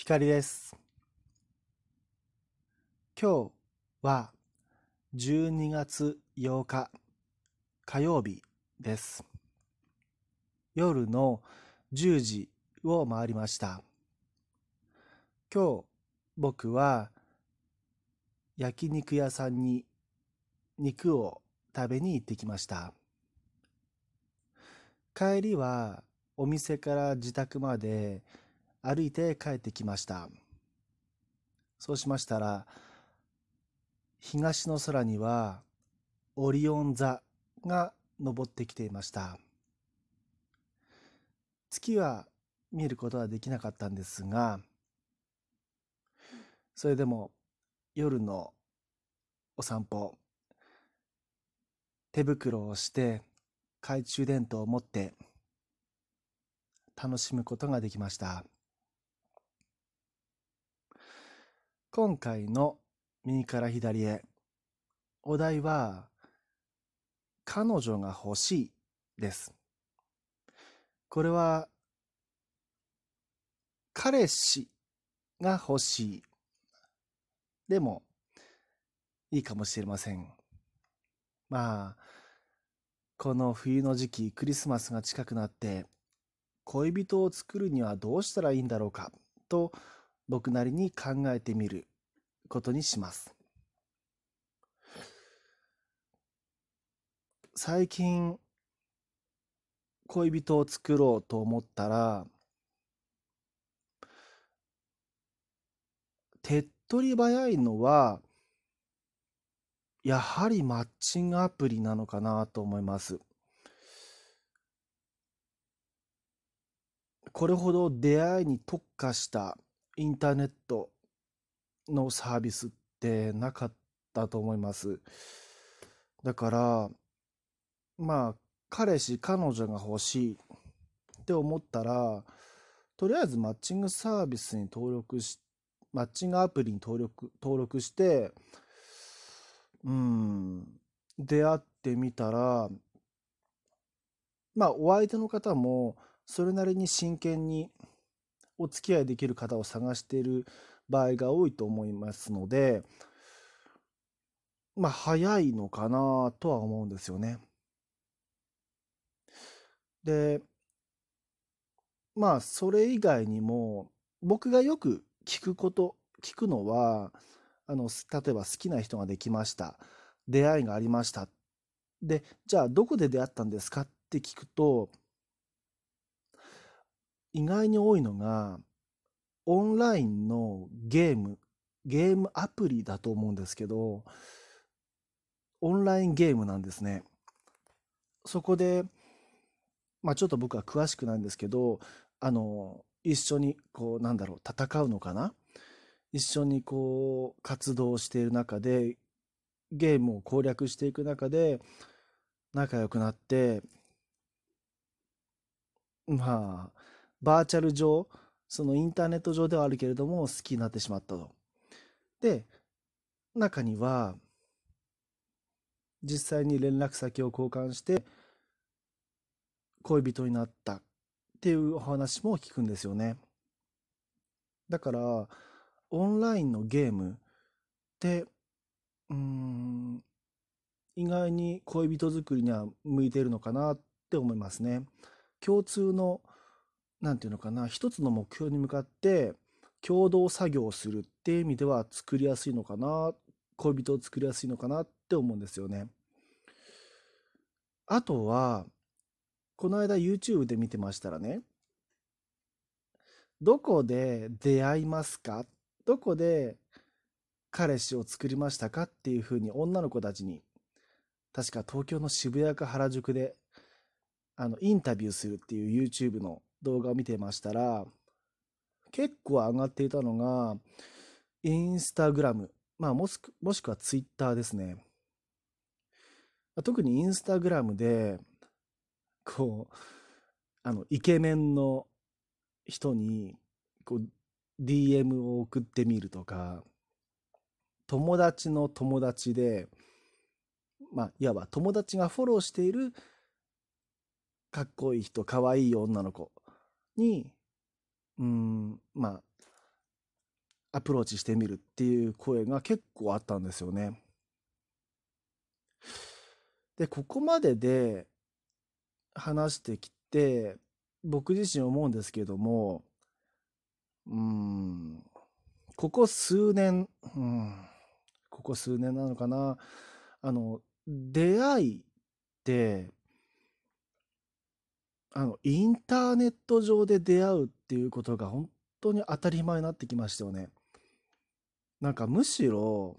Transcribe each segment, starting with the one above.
光です。今日は12月8日火曜日です。夜の10時を回りました。今日僕は焼肉屋さんに肉を食べに行ってきました。帰りはお店から自宅まで歩いて帰ってきました。そうしましたら、東の空にはオリオン座が昇ってきていました。月は見ることはできなかったんですが、それでも夜のお散歩、手袋をして懐中電灯を持って楽しむことができました。今回の右から左へ。お題は彼女が欲しいです。これは彼氏が欲しい。でもいいかもしれません。まあこの冬の時期クリスマスが近くなって恋人を作るにはどうしたらいいんだろうかと僕なりに考えてみることにします。最近恋人を作ろうと思ったら手っ取り早いのはやはりマッチングアプリなのかなと思います。これほど出会いに特化したインターネットのサービスってなかったと思います。だから、まあ、彼氏、彼女が欲しいって思ったら、とりあえずマッチングサービスに登録し、マッチングアプリに登録、登録して、うん、出会ってみたら、まあ、お相手の方も、それなりに真剣にお付き合いできる方を探している場合が多いと思いますので、まあ、早いのかなとは思うんですよね。で、まあ、それ以外にも、僕がよく聞くこと、聞くのは、あの、例えば好きな人ができました。出会いがありました。で、じゃあどこで出会ったんですかって聞くと、意外に多いのが、オンラインのゲーム、ゲームアプリだと思うんですけど、オンラインゲームなんですね。そこで、まあちょっと僕は詳しくないんですけど、あの、一緒にこう、なんだろう、戦うのかな？一緒にこう、活動している中で、ゲームを攻略していく中で、仲良くなって、まあ、バーチャル上、そのインターネット上ではあるけれども、好きになってしまったと。で、中には、実際に連絡先を交換して、恋人になったっていうお話も聞くんですよね。だから、オンラインのゲームって、うん、意外に恋人作りには向いてるのかなって思いますね。共通のなんていうのかな、一つの目標に向かって共同作業をするっていう意味では作りやすいのかな、恋人を作りやすいのかなって思うんですよね。あとは、この間 YouTube で見てましたらね、どこで出会いますかどこで彼氏を作りましたかっていうふうに女の子たちに、確か東京の渋谷か原宿で、あの、インタビューするっていう YouTube の動画を見てましたら、結構上がっていたのが、インスタグラム、まあもしくもしくはツイッターですね。特にインスタグラムで、こう、あの、イケメンの人に、こう、DM を送ってみるとか、友達の友達で、まあ、いわば友達がフォローしているかっこいい人、かわいい女の子に、うん、まあ、アプローチしてみるっていう声が結構あったんですよね。で、ここまでで話してきて、僕自身思うんですけども、うん、ここ数年、うん、ここ数年なのかな、あの、出会いって、あの、インターネット上で出会うっていうことが本当に当たり前になってきましたよね。なんかむしろ、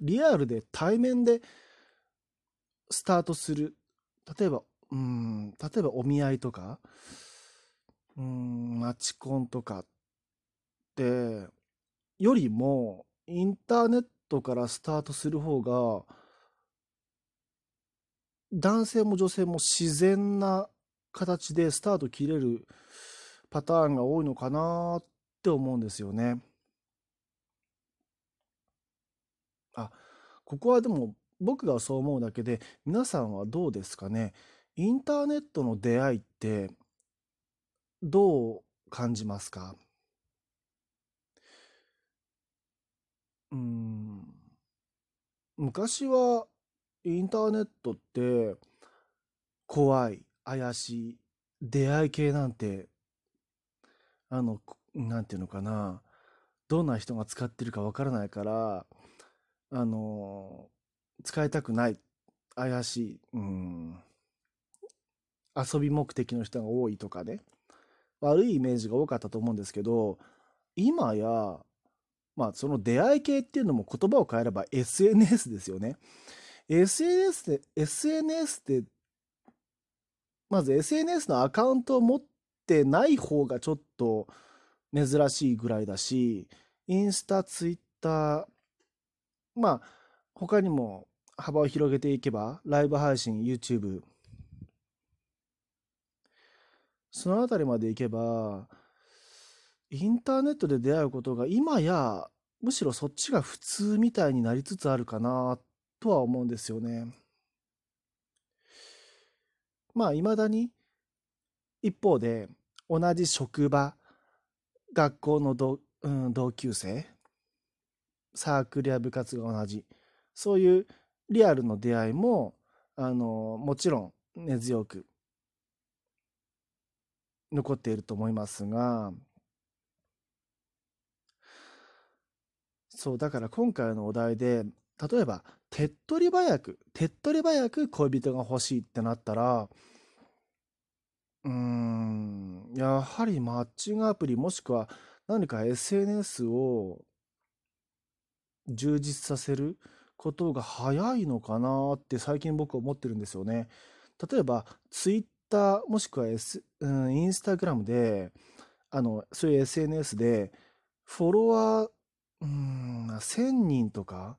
リアルで対面でスタートする。例えば、うん、例えばお見合いとか、うん、マチコンとかって、よりも、インターネットからスタートする方が、男性も女性も自然な形でスタート切れるパターンが多いのかなって思うんですよね。あ、ここはでも僕がそう思うだけで、皆さんはどうですかね？インターネットの出会いってどう感じますか？うん。昔はインターネットって怖い、怪しい、出会い系なんて、あの、なんていうのかな、どんな人が使ってるかわからないから、あの、使いたくない、怪しい、うん、遊び目的の人が多いとかね、悪いイメージが多かったと思うんですけど、今や、まあその出会い系っていうのも言葉を変えれば SNS ですよね。SNS で、SNS で、まず SNS のアカウントを持ってない方がちょっと珍しいぐらいだし、インスタ、ツイッター、まあ、他にも幅を広げていけば、ライブ配信、YouTube、そのあたりまでいけば、インターネットで出会うことが今や、むしろそっちが普通みたいになりつつあるかなとは思うんですよね。まあ、いまだに、一方で、同じ職場、学校の同,、うん、同級生、サークルや部活が同じ、そういうリアルの出会いも、あの、もちろん根強く残っていると思いますが、そう、だから今回のお題で、例えば、手っ取り早く、手っ取り早く恋人が欲しいってなったら、うーん、やはりマッチングアプリもしくは何か SNS を充実させることが早いのかなって最近僕は思ってるんですよね。例えば、Twitter もしくは、S うん、Instagram で、あの、そういう SNS で、フォロワー、うん、1000人とか、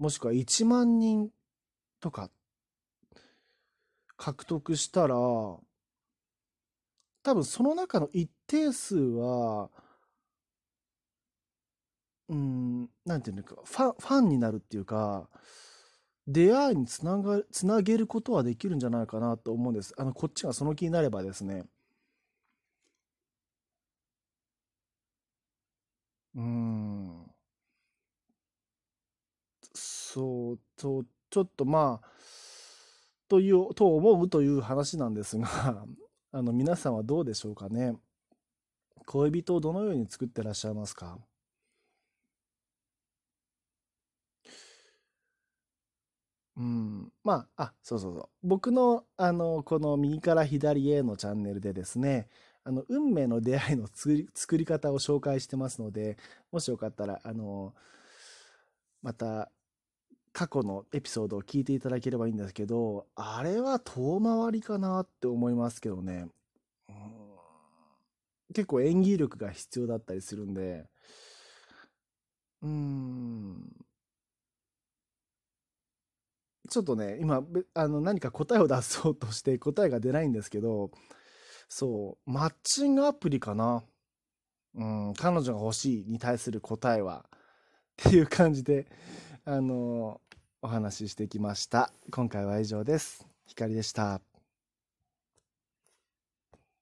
もしくは1万人とか獲得したら、多分その中の一定数は、うん、なんていうのか、ファ、ファンになるっていうか、出会いにつなが、つなげることはできるんじゃないかなと思うんです。あの、こっちがその気になればですね。うん。そう、と、ちょっとまあ、という、と思うという話なんですが、あの、皆さんはどうでしょうかね。恋人をどのように作ってらっしゃいますか？うん、まあ、あ、そうそうそう。僕の、あの、この右から左へのチャンネルでですね、あの、運命の出会いの作り、作り方を紹介してますので、もしよかったら、あの、また過去のエピソードを聞いていただければいいんですけど、あれは遠回りかなって思いますけどね。結構演技力が必要だったりするんで、うん。ちょっとね、今、あの、何か答えを出そうとして答えが出ないんですけど、そう、マッチングアプリかな。うん、彼女が欲しいに対する答えは、っていう感じで、あのお話ししてきました。今回は以上です。ひかりでした。